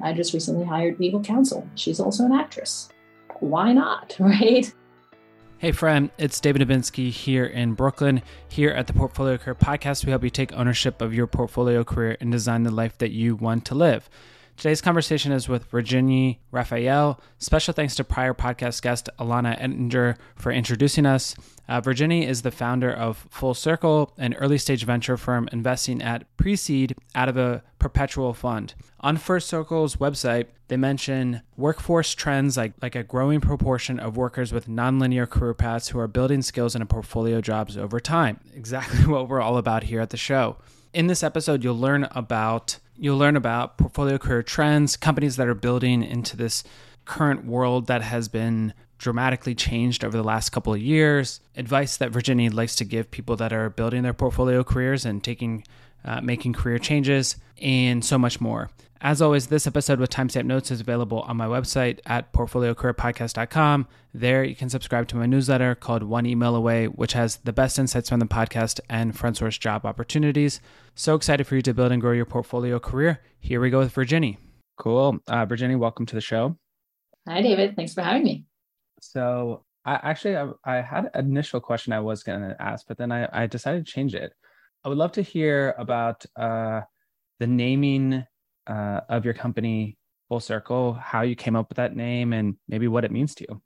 I just recently hired legal counsel. She's also an actress. Why not, right? Hey, friend, it's David Dubinsky here in Brooklyn. Here at the Portfolio Career Podcast, we help you take ownership of your portfolio career and design the life that you want to live. Today's conversation is with Virginie Raphael. Special thanks to prior podcast guest Alana Ettinger for introducing us. Uh, Virginie is the founder of Full Circle, an early stage venture firm investing at pre seed out of a perpetual fund. On First Circle's website, they mention workforce trends like, like a growing proportion of workers with nonlinear career paths who are building skills in a portfolio jobs over time. Exactly what we're all about here at the show. In this episode, you'll learn about You'll learn about portfolio career trends, companies that are building into this current world that has been dramatically changed over the last couple of years, advice that Virginie likes to give people that are building their portfolio careers and taking uh, making career changes, and so much more. As always, this episode with timestamp notes is available on my website at portfoliocareerpodcast.com. There, you can subscribe to my newsletter called One Email Away, which has the best insights from the podcast and front source job opportunities. So excited for you to build and grow your portfolio career. Here we go with Virginie. Cool. Uh, Virginie, welcome to the show. Hi, David. Thanks for having me. So, I actually I, I had an initial question I was going to ask, but then I, I decided to change it. I would love to hear about uh, the naming uh, of your company, Full Circle, how you came up with that name, and maybe what it means to you.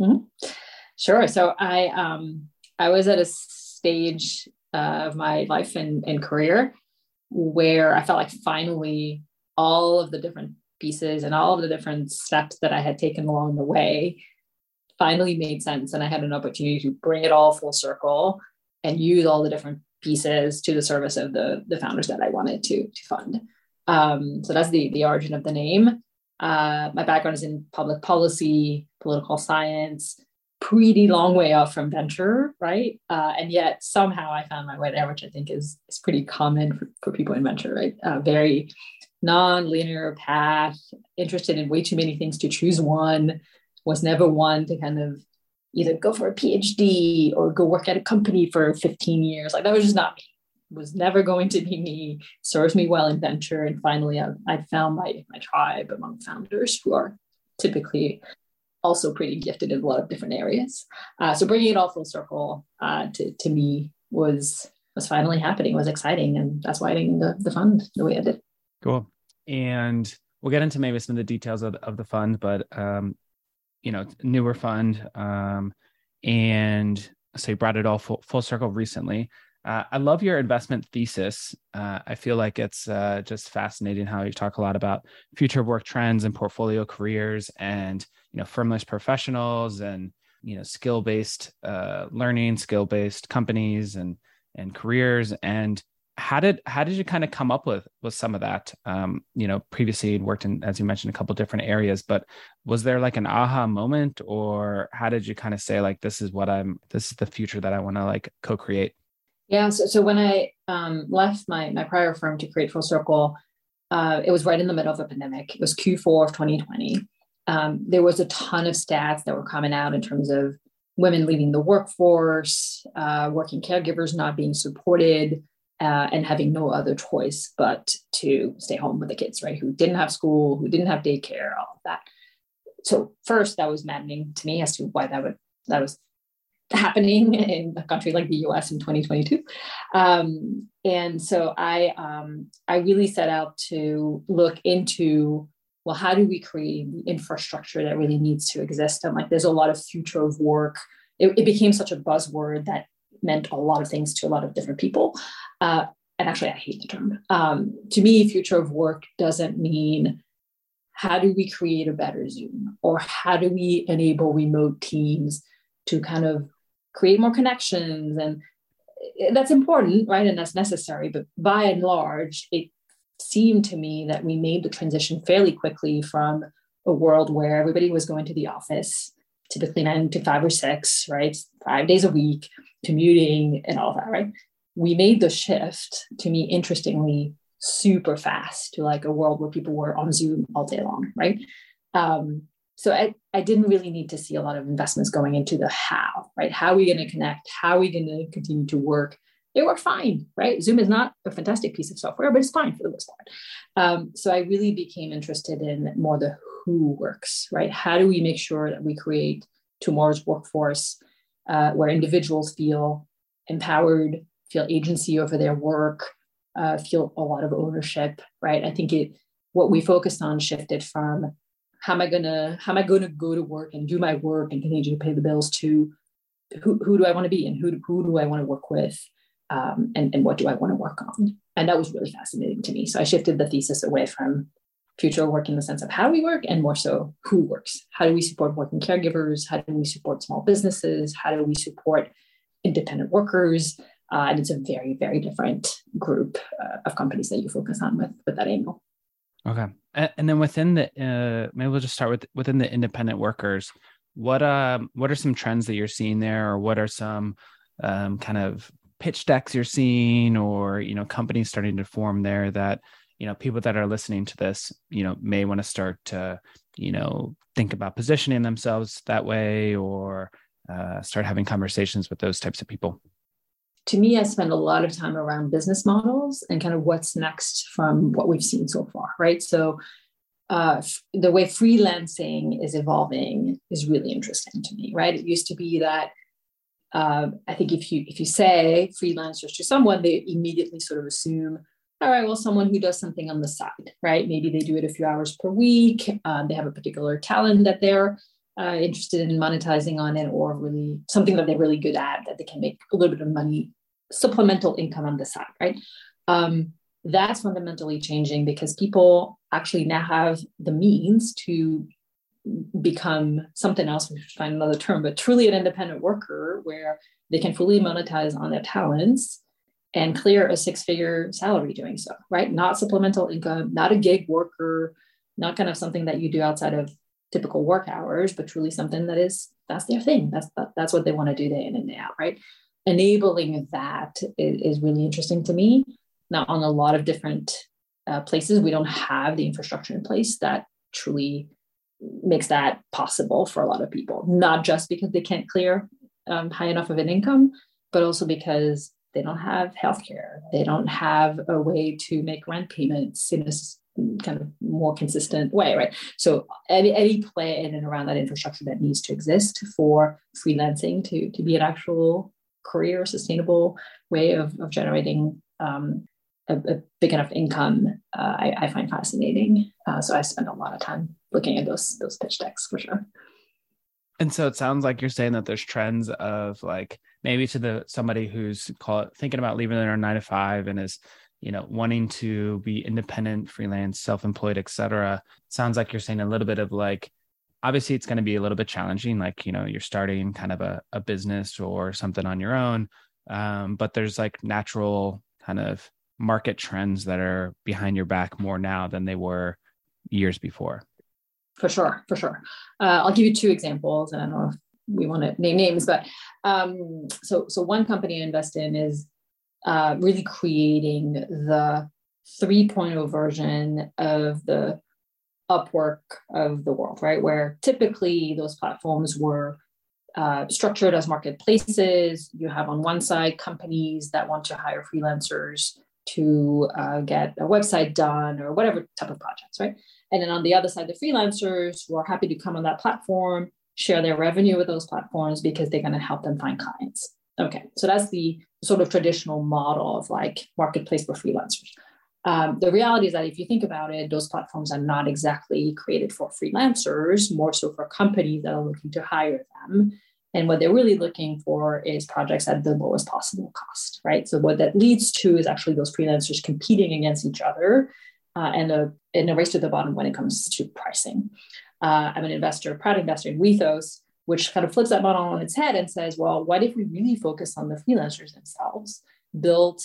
Mm-hmm. Sure. So I um, I was at a stage uh, of my life and, and career where I felt like finally all of the different pieces and all of the different steps that I had taken along the way finally made sense, and I had an opportunity to bring it all full circle and use all the different pieces to the service of the the founders that I wanted to to fund. Um, so that's the the origin of the name. Uh, my background is in public policy, political science, pretty long way off from venture, right? Uh, and yet somehow I found my way there, which I think is is pretty common for, for people in venture, right? Uh, very non-linear path, interested in way too many things to choose one, was never one to kind of either go for a PhD or go work at a company for 15 years. Like that was just not me was never going to be me, serves me well in venture. And finally, I, I found my, my tribe among founders who are typically also pretty gifted in a lot of different areas. Uh, so bringing it all full circle uh, to, to me was was finally happening, was exciting. And that's why I named the, the fund the way I did. Cool. And we'll get into maybe some of the details of, of the fund, but, um, you know, newer fund. Um, and so you brought it all full, full circle recently. Uh, I love your investment thesis. Uh, I feel like it's uh, just fascinating how you talk a lot about future work trends and portfolio careers, and you know, firmless professionals, and you know, skill based uh, learning, skill based companies, and and careers. And how did how did you kind of come up with with some of that? Um, you know, previously you'd worked in, as you mentioned, a couple different areas, but was there like an aha moment, or how did you kind of say like, this is what I'm, this is the future that I want to like co-create? Yeah. So, so when I um, left my, my prior firm to create Full Circle, uh, it was right in the middle of a pandemic. It was Q4 of 2020. Um, there was a ton of stats that were coming out in terms of women leaving the workforce, uh, working caregivers not being supported, uh, and having no other choice but to stay home with the kids, right? Who didn't have school, who didn't have daycare, all of that. So first, that was maddening to me as to why that would that was happening in a country like the US in 2022. Um, and so I, um, I really set out to look into, well, how do we create the infrastructure that really needs to exist? And like, there's a lot of future of work. It, it became such a buzzword that meant a lot of things to a lot of different people. Uh, and actually, I hate the term. Um, to me, future of work doesn't mean how do we create a better Zoom or how do we enable remote teams to kind of create more connections and that's important right? And that's necessary but by and large it seemed to me that we made the transition fairly quickly from a world where everybody was going to the office typically nine to five or six right? Five days a week commuting and all that right? We made the shift to me interestingly super fast to like a world where people were on zoom all day long right? Um, so I, I didn't really need to see a lot of investments going into the how, right? How are we going to connect? How are we going to continue to work It worked fine, right? Zoom is not a fantastic piece of software, but it's fine for the most part. Um, so I really became interested in more the who works, right? How do we make sure that we create tomorrow's workforce uh, where individuals feel empowered, feel agency over their work, uh, feel a lot of ownership, right? I think it what we focused on shifted from how am I gonna how am I gonna go to work and do my work and continue to pay the bills to who, who do I want to be and who, who do I want to work with um, and, and what do I want to work on? And that was really fascinating to me. So I shifted the thesis away from future work in the sense of how we work and more so who works. How do we support working caregivers? How do we support small businesses? How do we support independent workers? Uh, and it's a very, very different group uh, of companies that you focus on with, with that angle. Okay. And then within the, uh, maybe we'll just start with within the independent workers. What um what are some trends that you're seeing there, or what are some um, kind of pitch decks you're seeing, or you know companies starting to form there that you know people that are listening to this you know may want to start to you know think about positioning themselves that way, or uh, start having conversations with those types of people to me, I spend a lot of time around business models and kind of what's next from what we've seen so far, right? So, uh, the way freelancing is evolving is really interesting to me, right? It used to be that uh, I think if you if you say freelancers to someone, they immediately sort of assume, all right, well, someone who does something on the side, right? Maybe they do it a few hours per week. Um, they have a particular talent that they're uh, interested in monetizing on it, or really something that they're really good at that they can make a little bit of money supplemental income on the side, right? Um, that's fundamentally changing because people actually now have the means to become something else, we should find another term, but truly an independent worker where they can fully monetize on their talents and clear a six figure salary doing so, right? Not supplemental income, not a gig worker, not kind of something that you do outside of typical work hours, but truly something that is that's their thing. That's that's what they want to do day in and day out, right? Enabling that is, is, really interesting to me. Now, on a lot of different uh, places, we don't have the infrastructure in place that truly makes that possible for a lot of people, not just because they can't clear um, high enough of an income, but also because they don't have healthcare. They don't have a way to make rent payments in a kind of more consistent way, right? So any, any play in and around that infrastructure that needs to exist for freelancing to, to be an actual career, sustainable way of, of generating um, a, a, big enough income, uh, I, I, find fascinating. Uh, so I spend a lot of time looking at those those pitch decks for sure. And so it sounds like you're saying that there's trends of like maybe to the somebody who's call it, thinking about leaving their nine to five and is you know wanting to be independent, freelance, self-employed, etc. Sounds like you're saying a little bit of like obviously it's going to be a little bit challenging like you know you're starting kind of a, a business or something on your own um, but there's like natural kind of market trends that are behind your back more now than they were years before. For sure for sure. Uh, i'll give you two examples and i don't know if we want to name names but um, so so one company i invest in is uh, really creating the 3.0 version of the Upwork of the world, right? Where typically those platforms were uh, structured as marketplaces. You have on one side companies that want to hire freelancers to uh, get a website done or whatever type of projects, right? And then on the other side, the freelancers who are happy to come on that platform, share their revenue with those platforms because they're going to help them find clients. Okay, so that's the sort of traditional model of like marketplace for freelancers. Um, the reality is that if you think about it, those platforms are not exactly created for freelancers, more so for companies that are looking to hire them. And what they're really looking for is projects at the lowest possible cost, right? So what that leads to is actually those freelancers competing against each other uh, and a, in a race to the bottom when it comes to pricing. Uh, I'm an investor, proud investor in Wethos, which kind of flips that model on its head and says, well, what if we really focus on the freelancers themselves, build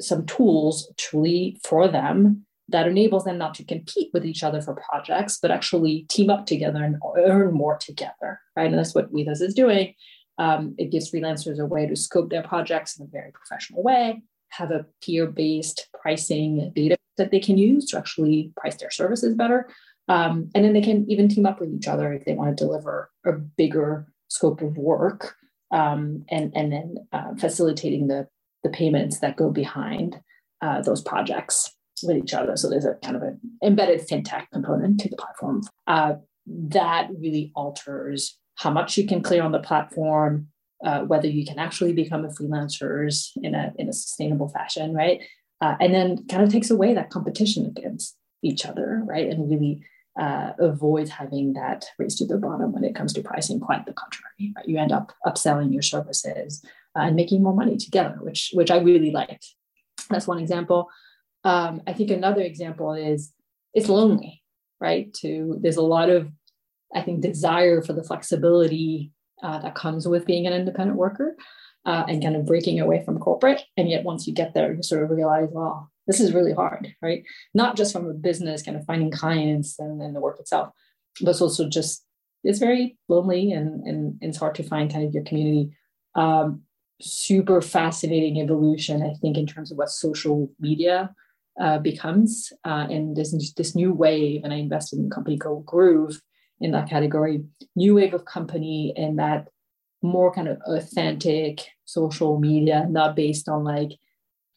some tools truly for them that enables them not to compete with each other for projects, but actually team up together and earn more together, right? And that's what Wethos is doing. Um, it gives freelancers a way to scope their projects in a very professional way, have a peer-based pricing data that they can use to actually price their services better. Um, and then they can even team up with each other if they want to deliver a bigger scope of work um, and, and then uh, facilitating the the payments that go behind uh, those projects with each other. So there's a kind of an embedded fintech component to the platform uh, that really alters how much you can clear on the platform, uh, whether you can actually become a freelancers in a in a sustainable fashion, right? Uh, and then kind of takes away that competition against each other, right? And really uh, avoid having that race to the bottom when it comes to pricing. Quite the contrary, right? You end up upselling your services and making more money together, which which I really liked. That's one example. Um, I think another example is it's lonely, right? To there's a lot of I think desire for the flexibility uh, that comes with being an independent worker uh, and kind of breaking away from corporate. And yet, once you get there, you sort of realize, well, this is really hard, right? Not just from a business kind of finding clients and, then the work itself, but also just it's very lonely and, and, and it's hard to find kind of your community. Um, super fascinating evolution, I think, in terms of what social media uh, becomes. Uh, and this, this new wave, and I invested in a company called Groove in that category, new wave of company in that more kind of authentic social media, not based on like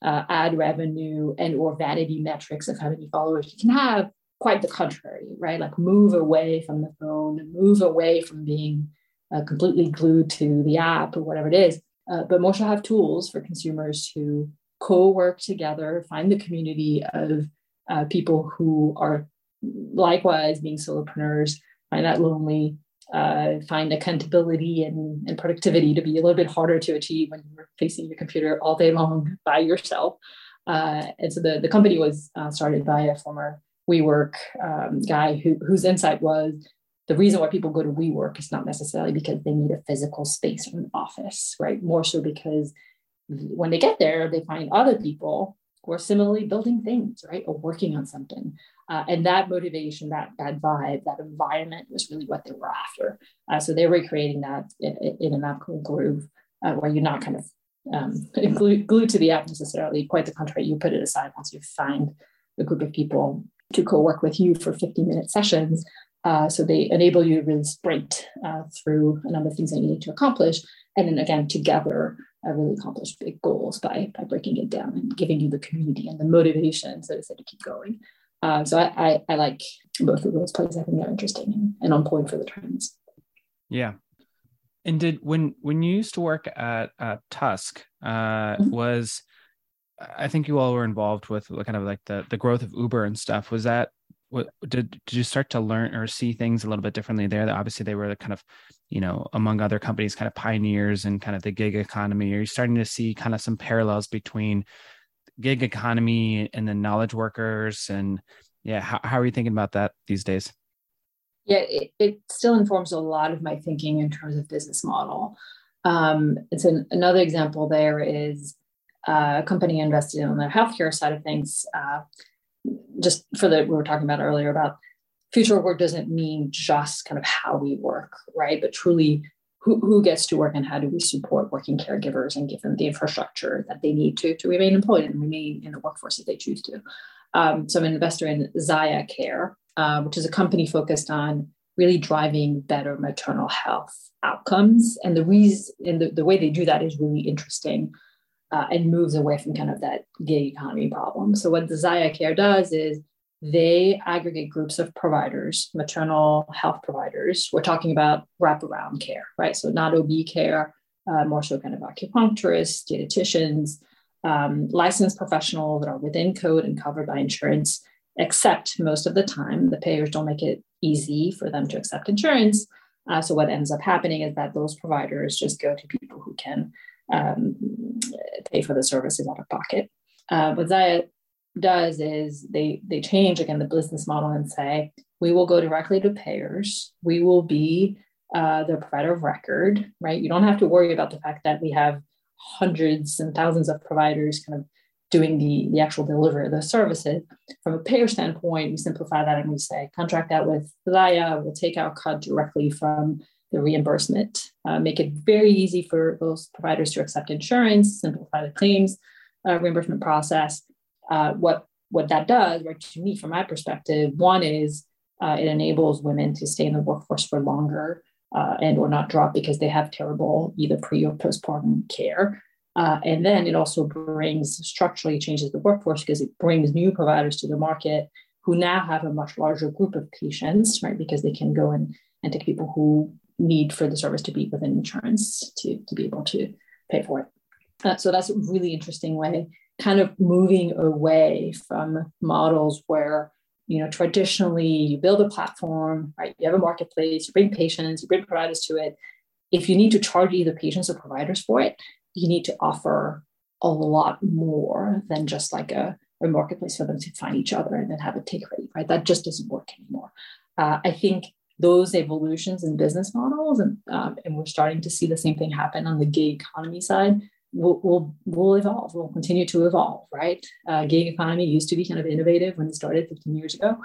uh, ad revenue and or vanity metrics of how many followers you can have. Quite the contrary, right? Like move away from the phone, move away from being uh, completely glued to the app or whatever it is. Uh, but shall have tools for consumers to co-work together, find the community of uh, people who are likewise being solopreneurs, find that lonely, uh, find accountability and, and productivity to be a little bit harder to achieve when you're facing your computer all day long by yourself. Uh, and so the, the company was uh, started by a former WeWork um, guy who, whose insight was the reason why people go to WeWork is not necessarily because they need a physical space or an office, right? More so because when they get there, they find other people who are similarly building things, right, or working on something. Uh, and that motivation, that that vibe, that environment was really what they were after. Uh, so they were creating that in, in an called Groove, uh, where you're not kind of um, glued, glued to the app necessarily. Quite the contrary, you put it aside once you find a group of people to co-work with you for 50 minute sessions. Uh, so they enable you to really sprint uh, through a number of things that you need to accomplish. And then again, together, uh, really accomplish big goals by, by breaking it down and giving you the community and the motivation, so to say, to keep going. Uh, so I, I, I, like both of those plays. I think they're interesting and, and on point for the trends. Yeah. And did when when you used to work at uh, Tusk, uh, mm-hmm. was I think you all were involved with kind of like the the growth of Uber and stuff. Was that did did you start to learn or see things a little bit differently there? That obviously they were the kind of, you know, among other companies, kind of pioneers in kind of the gig economy. Are you starting to see kind of some parallels between gig economy and the knowledge workers and yeah how, how are you thinking about that these days yeah it, it still informs a lot of my thinking in terms of business model um, it's an, another example there is uh, a company invested in the healthcare side of things uh, just for the we were talking about earlier about future work doesn't mean just kind of how we work right but truly who, who gets to work and how do we support working caregivers and give them the infrastructure that they need to, to remain employed and remain in the workforce if they choose to. Um, so I'm an investor in Zaya Care, uh, which is a company focused on really driving better maternal health outcomes. And the reason and the, the way they do that is really interesting uh, and moves away from kind of that gig economy problem. So what the Zaya Care does is they aggregate groups of providers, maternal health providers. We're talking about wraparound care, right? So not OB care, uh, more so kind of acupuncturists, dietitians, um, licensed professionals that are within code and covered by insurance, except most of the time the payers don't make it easy for them to accept insurance. Uh, so what ends up happening is that those providers just go to people who can um, pay for the services out of pocket. Uh, what Zaya does is they they change again the business model and say we will go directly to payers. We will be uh, the provider of record right? You don't have to worry about the fact that we have hundreds and thousands of providers kind of doing the, the actual delivery of the services. From a payer standpoint we simplify that and we say contract that with Zaya. We'll take our cut directly from the reimbursement uh, make it very easy for those providers to accept insurance simplify the claims uh, reimbursement process uh, what what that does, right, to me, from my perspective, one is uh, it enables women to stay in the workforce for longer uh, and or not drop because they have terrible either pre or postpartum care. Uh, and then it also brings structurally changes the workforce because it brings new providers to the market who now have a much larger group of patients, right? Because they can go and, and take people who need for the service to be within insurance to, to be able to pay for it. Uh, so that's a really interesting way, kind of moving away from models where you know traditionally you build a platform, right? You have a marketplace, you bring patients, you bring providers to it. If you need to charge either patients or providers for it, you need to offer a lot more than just like a, a marketplace for them to find each other and then have a take rate, right? That just doesn't work anymore. Uh, I think those evolutions in business models, and um, and we're starting to see the same thing happen on the gig economy side, will will will evolve. Will continue to evolve, right? Uh, gig economy used to be kind of innovative when it started 15 years ago.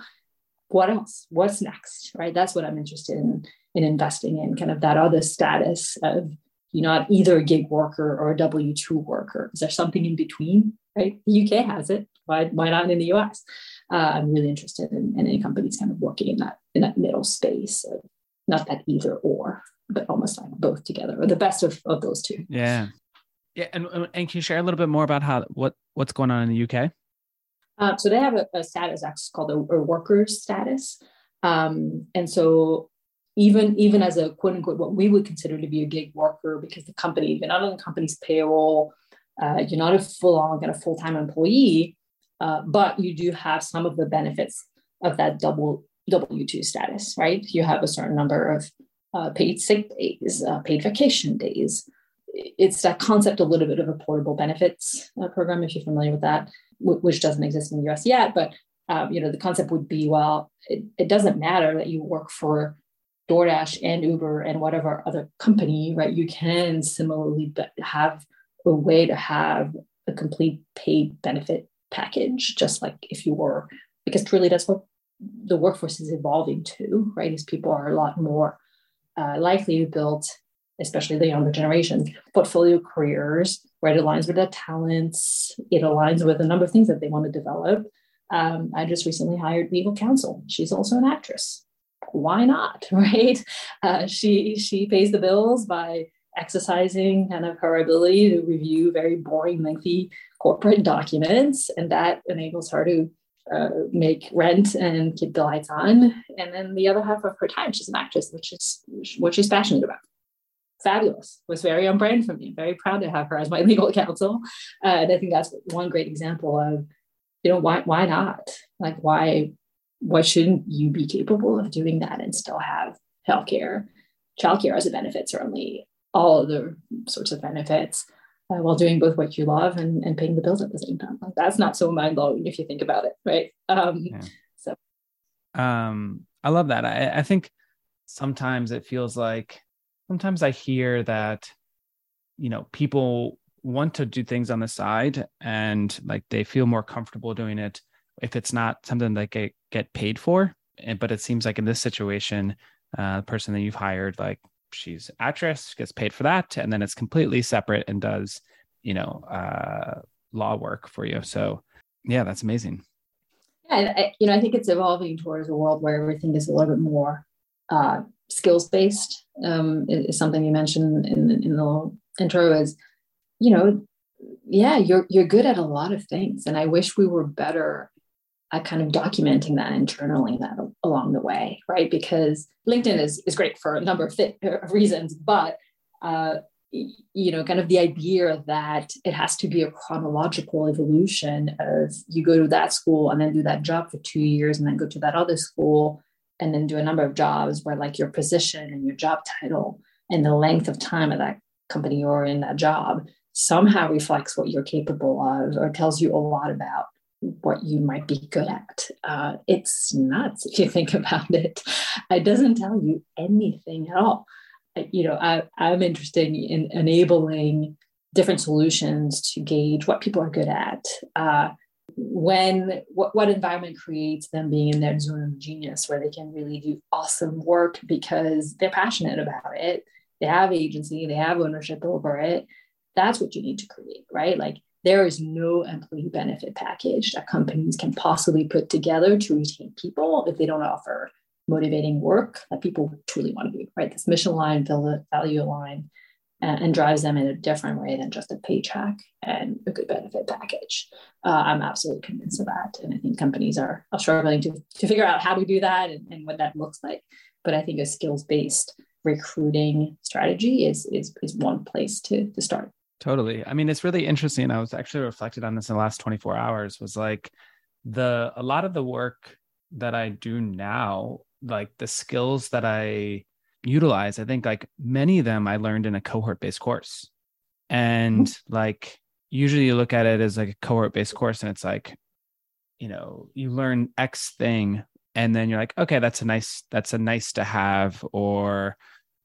What else? What's next, right? That's what I'm interested in in investing in, kind of that other status of you're not either a gig worker or a W two worker. Is there something in between? Right? The UK has it. Why why not in the US? Uh, I'm really interested in, in any companies kind of working in that in that middle space. Of not that either or, but almost like both together, or the best of, of those two. Yeah, yeah. And and can you share a little bit more about how what what's going on in the UK? Uh, so they have a, a status actually called a, a workers status, um, and so even even as a quote unquote what we would consider to be a gig worker because the company you're not on the company's payroll, uh, you're not a full on kind of full time employee uh, but you do have some of the benefits of that double W 2 status, right? You have a certain number of uh, paid sick days, uh, paid vacation days. It's that concept, a little bit of a portable benefits uh, program, if you're familiar with that, w- which doesn't exist in the US yet. But um, you know, the concept would be, well, it, it doesn't matter that you work for DoorDash and Uber and whatever other company, right? You can similarly have a way to have a complete paid benefit package, just like if you were, because truly that's what the workforce is evolving to, right? Is people are a lot more uh, likely to build, especially the younger generation, portfolio careers where it aligns with their talents, it aligns with a number of things that they want to develop. Um, I just recently hired legal counsel. She's also an actress. Why not, right? Uh, she she pays the bills by exercising kind of her ability to review very boring, lengthy corporate documents, and that enables her to uh, make rent and keep the lights on. And then the other half of her time, she's an actress, which is what she's passionate about. Fabulous. Was very on brand for me. Very proud to have her as my legal counsel. Uh, and I think that's one great example of, you know, why why not? Like why why shouldn't you be capable of doing that and still have healthcare, childcare as a benefit, certainly all other sorts of benefits uh, while doing both what you love and, and paying the bills at the same time. Like that's not so mind blowing if you think about it, right? Um, yeah. So, um, I love that. I, I think sometimes it feels like sometimes I hear that you know people want to do things on the side and like they feel more comfortable doing it if it's not something that they get paid for. And, but it seems like in this situation, uh, the person that you've hired like she's actress, gets paid for that, and then it's completely separate and does, you know, uh, law work for you. So, yeah, that's amazing. Yeah, I, you know, I think it's evolving towards a world where everything is a little bit more uh, skills based. Um, is something you mentioned in, in the intro. Is you know, yeah, you're you're good at a lot of things, and I wish we were better at kind of documenting that and journaling that along the way, right? Because LinkedIn is, is great for a number of fit, uh, reasons, but uh, you know, kind of the idea that it has to be a chronological evolution of you go to that school and then do that job for two years and then go to that other school and then do a number of jobs where like your position and your job title and the length of time of that company you're in that job somehow reflects what you're capable of or tells you a lot about what you might be good at. Uh, it's nuts if you think about it. It doesn't tell you anything at all. You know, I, I'm interested in enabling different solutions to gauge what people are good at. Uh, when what, what environment creates them being in their zone of genius where they can really do awesome work because they're passionate about it they have agency they have ownership over it that's what you need to create right like there is no employee benefit package that companies can possibly put together to retain people if they don't offer motivating work that people truly want to do, right? This mission line, value line, and, and, drives them in a different way than just a paycheck and a good benefit package. Uh, I'm absolutely convinced of that. And I think companies are, are struggling to, to figure out how to do that and, and what that looks like. But I think a skills based recruiting strategy is, is, is one place to, to start. Totally. I mean, it's really interesting. I was actually reflected on this in the last 24 hours was like the, a lot of the work that I do now, like the skills that I utilize, I think like many of them I learned in a cohort based course. And mm-hmm. like usually you look at it as like a cohort based course and it's like, you know, you learn X thing and then you're like, okay, that's a nice, that's a nice to have, or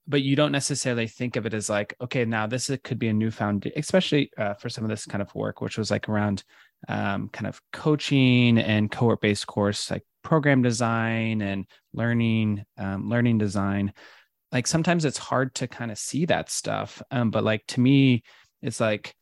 but you don't necessarily think of it as like okay now this could be a new found especially uh, for some of this kind of work which was like around um, kind of coaching and cohort based course like program design and learning um, learning design. Like sometimes it's hard to kind of see that stuff um, but like to me it's like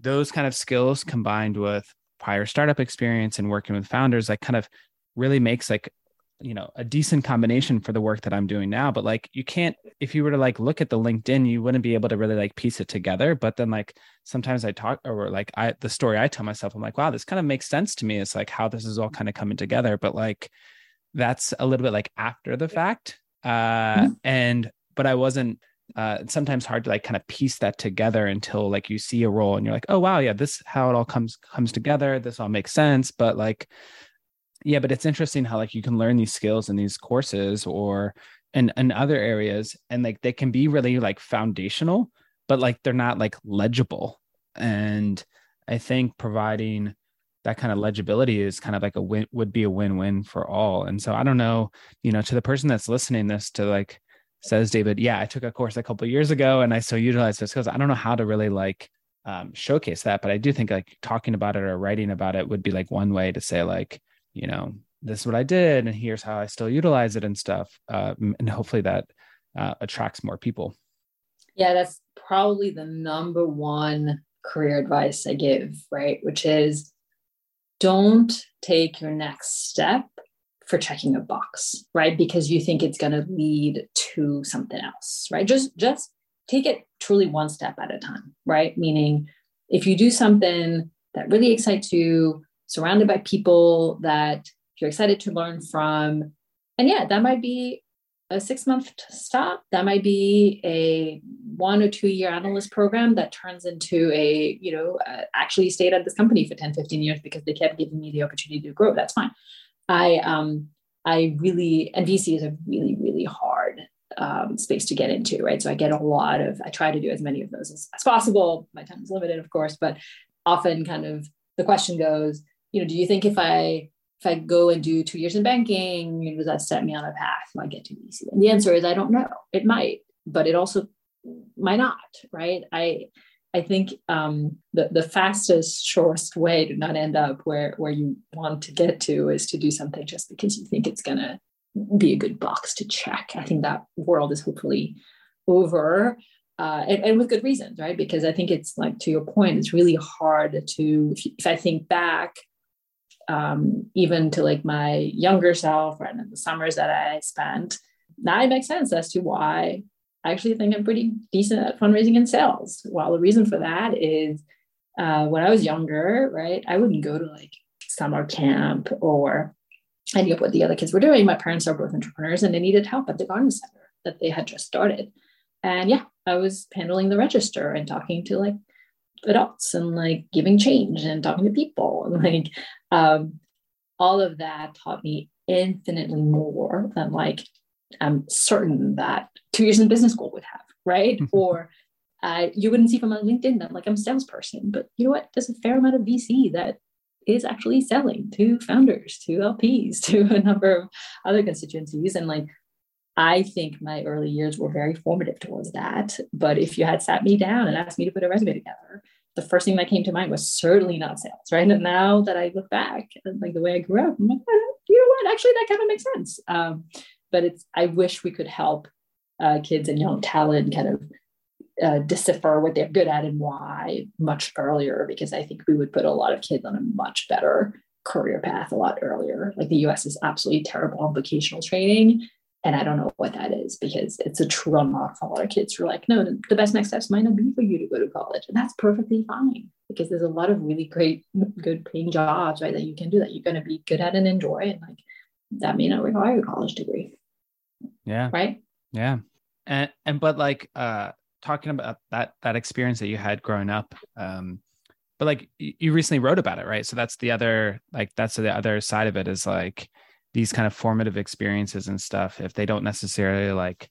those kind of skills combined with prior startup experience and working with founders like kind of really makes like you know a decent combination for the work that i'm doing now but like you can't if you were to like look at the linkedin you wouldn't be able to really like piece it together but then like sometimes i talk or like i the story i tell myself i'm like wow this kind of makes sense to me it's like how this is all kind of coming together but like that's a little bit like after the fact uh mm-hmm. and but i wasn't uh sometimes hard to like kind of piece that together until like you see a role and you're like oh wow yeah this how it all comes comes together this all makes sense but like yeah but it's interesting how like you can learn these skills in these courses or in, in other areas and like they can be really like foundational but like they're not like legible. And i think providing that kind of legibility is kind of like a win would be a win-win for all. And so i don't know you know to the person that's listening this to like says david yeah i took a course a couple years ago and i still utilize this because i don't know how to really like um, showcase that but i do think like talking about it or writing about it would be like one way to say like you know, this is what I did, and here's how I still utilize it and stuff. Uh, and hopefully that uh, attracts more people. Yeah, that's probably the number one career advice I give, right? Which is don't take your next step for checking a box, right? Because you think it's going to lead to something else, right? Just just take it truly one step at a time, right? Meaning if you do something that really excites you, surrounded by people that you're excited to learn from. And yeah, that might be a six month stop. That might be a one or two year analyst program that turns into a, you know, uh, actually stayed at this company for 10, 15 years because they kept giving me the opportunity to grow. That's fine. I, um, I really, and VC is a really, really hard um, space to get into, right? So I get a lot of, I try to do as many of those as, as possible. My time is limited, of course, but often kind of the question goes, you know, do you think if I if I go and do two years in banking, does that set me on a path? Will I get to VC? And the answer is I don't know. It might, but it also might not, right? I I think um, the the fastest, shortest way to not end up where where you want to get to is to do something just because you think it's gonna be a good box to check. I think that world is hopefully over. Uh, and, and, with good reasons, right? Because I think it's like to your point, it's really hard to, if, if I think back um, even to like my younger self and in the summers that I spent, now it makes sense as to why I actually think I'm pretty decent at fundraising and sales. Well, the reason for that is uh, when I was younger, right, I wouldn't go to like summer camp or any of what the other kids were doing. My parents are both entrepreneurs and they needed help at the garden center that they had just started. And yeah, I was handling the register and talking to like adults and like giving change and talking to people and like um, all of that taught me infinitely more than like I'm certain that two years in business school would have, right? Mm-hmm. or uh, you wouldn't see from my LinkedIn that like I'm a salesperson, but you know what? There's a fair amount of VC that is actually selling to founders, to LPs, to a number of other constituencies. And like, I think my early years were very formative towards that. But if you had sat me down and asked me to put a resume together, the first thing that came to mind was certainly not sales, right? And now that I look back and like the way I grew up, I'm like, oh, you know what? Actually, that kind of makes sense. Um, but it's I wish we could help uh, kids and young talent kind of uh, decipher what they're good at and why much earlier, because I think we would put a lot of kids on a much better career path a lot earlier. Like the US is absolutely terrible on vocational training. And I don't know what that is because it's a trauma for a lot of kids who are like, no, the best next steps might not be for you to go to college. And that's perfectly fine because there's a lot of really great, good paying jobs, right? That you can do that you're going to be good at and enjoy. And like that may not require a college degree. Yeah. Right. Yeah. And, and, but like, uh, talking about that, that experience that you had growing up, um, but like you recently wrote about it, right? So that's the other, like, that's the other side of it is like, these kind of formative experiences and stuff if they don't necessarily like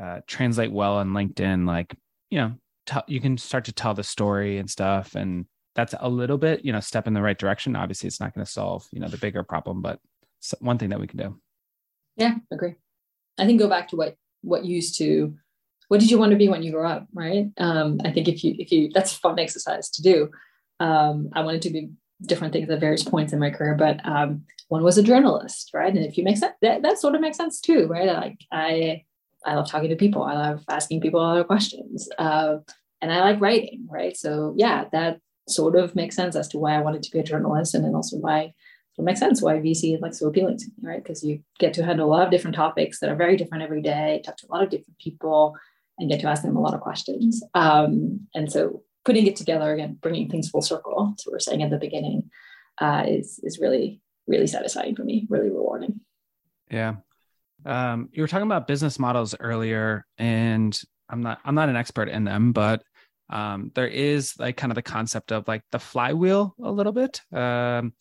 uh, translate well on linkedin like you know t- you can start to tell the story and stuff and that's a little bit you know step in the right direction. Obviously it's not going to solve you know the bigger problem but one thing that we can do. Yeah agree. I think go back to what what used to what did you want to be when you grew up right? Um, i think if you if you that's a fun exercise to do. Um, i wanted to be different things at various points in my career, but um, one was a journalist, right? And if you make sense, that, that sort of makes sense too, right? Like I, I love talking to people. I love asking people other questions, uh, and I like writing, right? So yeah, that sort of makes sense as to why I wanted to be a journalist, and then also why it makes sense why VC is like so appealing to me, right? Because you get to handle a lot of different topics that are very different every day, talk to a lot of different people, and get to ask them a lot of questions. Um, and so putting it together again, bringing things full circle, as we were saying at the beginning, uh, is is really really satisfying for me, really rewarding. Yeah, um, you were talking about business models earlier, and I'm not I'm not an expert in them, but um, there is like kind of the concept of like the flywheel a little bit, um,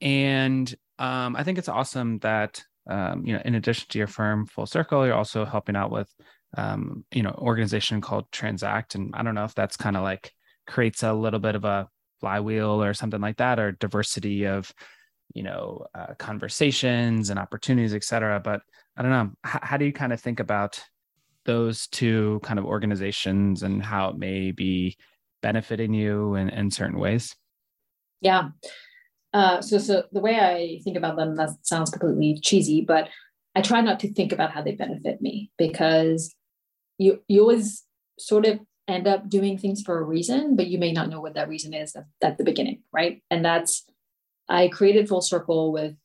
and um, I think it's awesome that um, you know in addition to your firm Full Circle, you're also helping out with um, you know organization called Transact, and I don't know if that's kind of like creates a little bit of a flywheel or something like that, or diversity of you know uh, conversations and opportunities, et cetera. But I don't know. H- how do you kind of think about those two kind of organizations and how it may be benefiting you in, in certain ways? Yeah. Uh, so, so the way I think about them, that sounds completely cheesy, but I try not to think about how they benefit me because you you always sort of end up doing things for a reason, but you may not know what that reason is at, at the beginning, right? And that's I created Full Circle with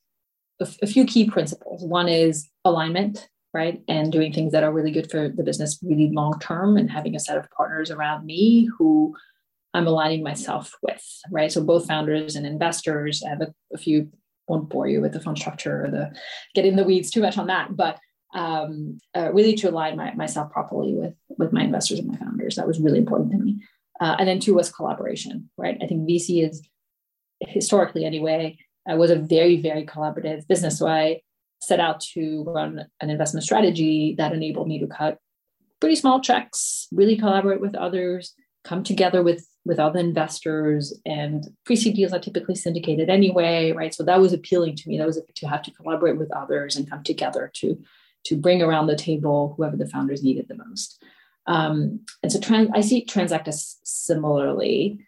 a, f- a few key principles. One is alignment, right, and doing things that are really good for the business, really long term, and having a set of partners around me who I'm aligning myself with, right? So both founders and investors. I have a, a few won't bore you with the fund structure or the get in the weeds too much on that, but um, uh, really to align my, myself properly with with my investors and my founders. That was really important to me. Uh, and then two was collaboration, right? I think VC is historically anyway uh, was a very very collaborative business. So I set out to run an investment strategy that enabled me to cut pretty small checks, really collaborate with others, come together with with other investors and pre-seed deals are typically syndicated anyway, right? So that was appealing to me. That was to have to collaborate with others and come together to to bring around the table whoever the founders needed the most. Um, and so trans, I see Transact as similarly.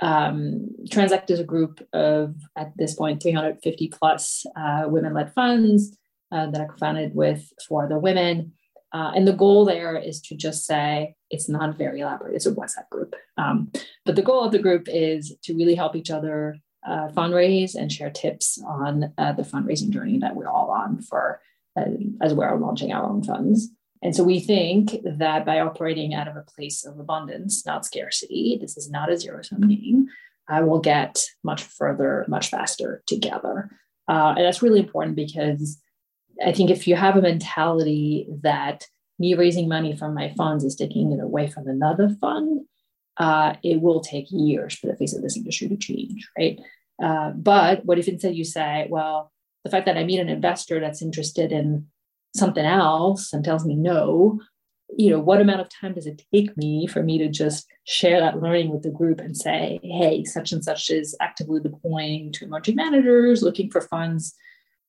Um, Transact is a group of, at this point, 350 plus uh, women led funds uh, that are founded with four other women. Uh, and the goal there is to just say it's not very elaborate, it's a WhatsApp group. Um, but the goal of the group is to really help each other uh, fundraise and share tips on uh, the fundraising journey that we're all on for as we're launching our own funds. And so we think that by operating out of a place of abundance, not scarcity, this is not a zero sum game, I will get much further, much faster together. Uh, and that's really important because I think if you have a mentality that me raising money from my funds is taking it away from another fund, uh, it will take years for the face of this industry to change, right? Uh, but what if instead you say, well, the fact that I meet an investor that's interested in something else and tells me no, you know, what amount of time does it take me for me to just share that learning with the group and say, hey, such and such is actively deploying to emerging managers, looking for funds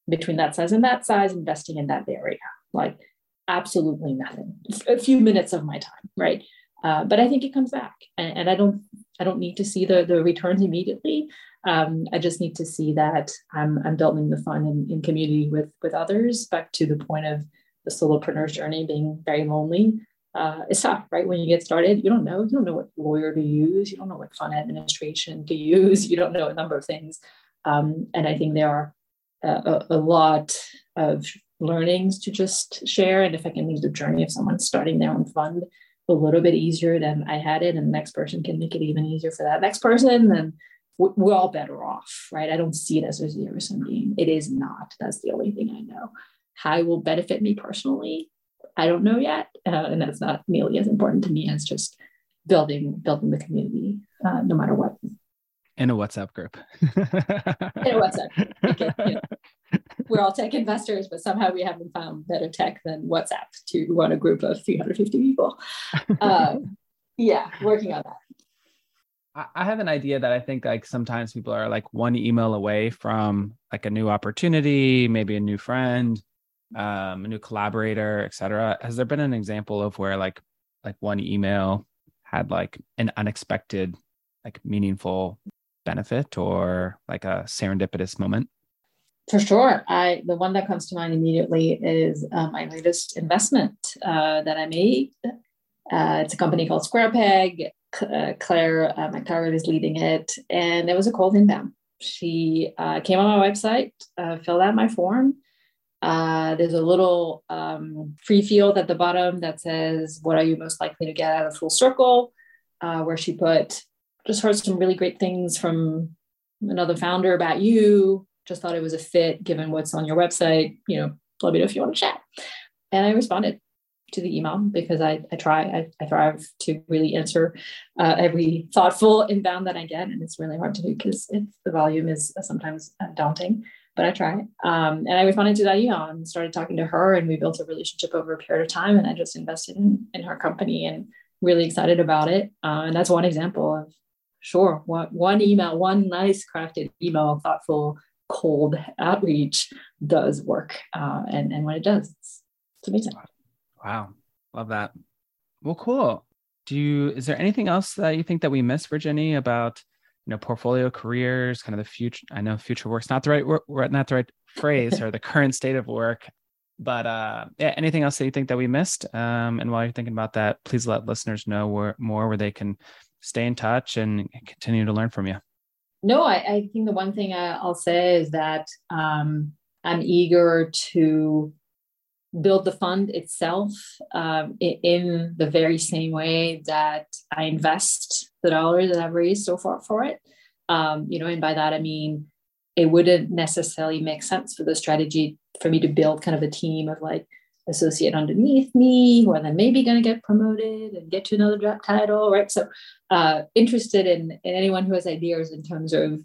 between that size and that size, investing in that area. Like absolutely nothing. A few minutes of my time, right? Uh, but I think it comes back, and, and, I don't I don't need to see the the returns immediately. Um, I just need to see that I'm I'm building the fun in, in community with with others. Back to the point of the solopreneur's journey being very lonely. Uh, it's tough, right? When you get started, you don't know. You don't know what lawyer to use. You don't know what fund administration to use. You don't know a number of things. Um, and I think there are a, a lot of learnings to just share. And if I can make the journey of someone starting their own fund a little bit easier than I had it, and the next person can make it even easier for that next person, then we're all better off, right? I don't see it as a zero sum game. It is not. That's the only thing I know. How it will benefit me personally, I don't know yet, uh, and that's not nearly as important to me as just building building the community, uh, no matter what. In a WhatsApp group. In a WhatsApp. Because, you know, we're all tech investors, but somehow we haven't found better tech than WhatsApp to run a group of 350 people. Um, yeah, working on that. I have an idea that I think like sometimes people are like one email away from like a new opportunity, maybe a new friend, um, a new collaborator, etc. Has there been an example of where like like one email had like an unexpected, like meaningful benefit or like a serendipitous moment? For sure. I the one that comes to mind immediately is uh, my latest investment uh, that I made. Uh, it's a company called SquarePeg. Uh, Claire uh, McTaggart is leading it, and it was a cold inbound. She uh, came on my website, filled out my form. there's a little um, free field at the bottom that says, "What are you most likely to get out of Full Circle?" where she put just heard some really great things from another founder about you. Just thought it was a fit given what's on your website. You know, let me know if you want to chat. And I responded to the email because I, I try, I, I thrive to really answer uh, every thoughtful inbound that I get. And it's really hard to do because the volume is sometimes daunting, but I try. Um, and I responded to that email and started talking to her and we built a relationship over a period of time. And I just invested in, in her company and really excited about it. Uh, and that's one example of sure one, one email one nice crafted email thoughtful cold outreach does work uh, and and when it does it's, it's amazing wow. Love that. Well cool. Do you is there anything else that you think that we missed virginie about you know portfolio careers kind of the future i know future work's not the right word not the right phrase or the current state of work but uh yeah anything else that you think that we missed? Um and while you're thinking about that please let listeners know where more where they can stay in touch and continue to learn from you. No, I, I think the one thing I, will say is that um, I'm eager to build the fund itself um, in the very same way that I invest the dollars that I've raised so far for it. Um, you know, and by that I mean it wouldn't necessarily make sense for the strategy for me to build kind of a team of like associate underneath me who are then maybe going to get promoted and get to another job title, right? So uh, interested in, in anyone who has ideas in terms of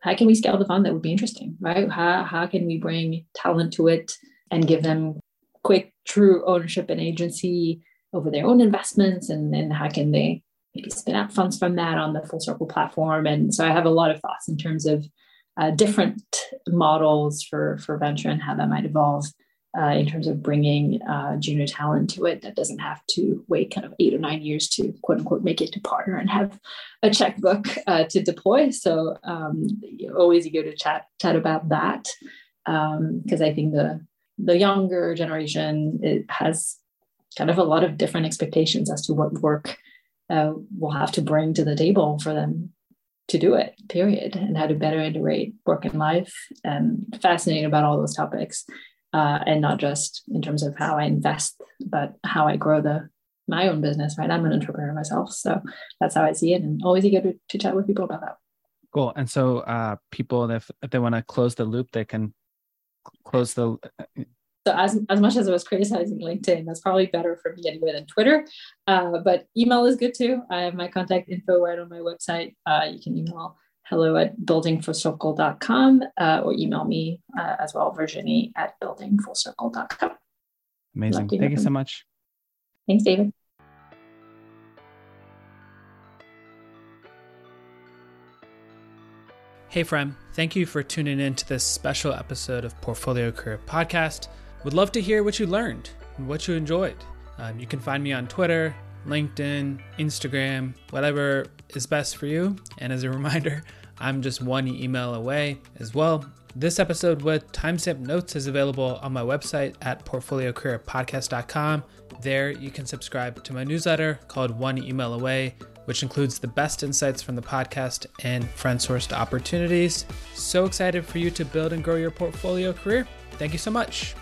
how can we scale the fund that would be interesting, right? How, how can we bring talent to it and give them quick, true ownership and agency over their own investments? And then how can they maybe spin out funds from that on the Full Circle platform? And so I have a lot of thoughts in terms of uh, different models for, for venture and how that might evolve uh, in terms of bringing uh, junior talent to it that doesn't have to wait kind of eight or nine years to quote unquote make it to partner and have a checkbook uh, to deploy. So um, always eager to chat chat about that because um, I think the the younger generation it has kind of a lot of different expectations as to what work uh, will have to bring to the table for them to do it period and how to better integrate work and life and fascinating about all those topics uh, and not just in terms of how I invest, but how I grow the my own business. Right, I'm an entrepreneur myself, so that's how I see it, and always eager to, to chat with people about that. Cool. And so, uh, people, if, if they want to close the loop, they can close the. So as, as much as I was criticizing LinkedIn, that's probably better for me anyway than Twitter. Uh, but email is good too. I have my contact info right on my website. Uh, you can email hello at buildingfullcircle.com uh, or email me uh, as well, Virginie at buildingfullcircle.com. Amazing. Thank you so much. Thanks, David. Hey, friend. Thank you for tuning in to this special episode of Portfolio Career Podcast. Would love to hear what you learned and what you enjoyed. Um, you can find me on Twitter, LinkedIn, Instagram, whatever is best for you. And as a reminder, I'm just one email away as well. This episode with timestamp notes is available on my website at portfoliocareerpodcast.com. There, you can subscribe to my newsletter called One Email Away, which includes the best insights from the podcast and friend sourced opportunities. So excited for you to build and grow your portfolio career. Thank you so much.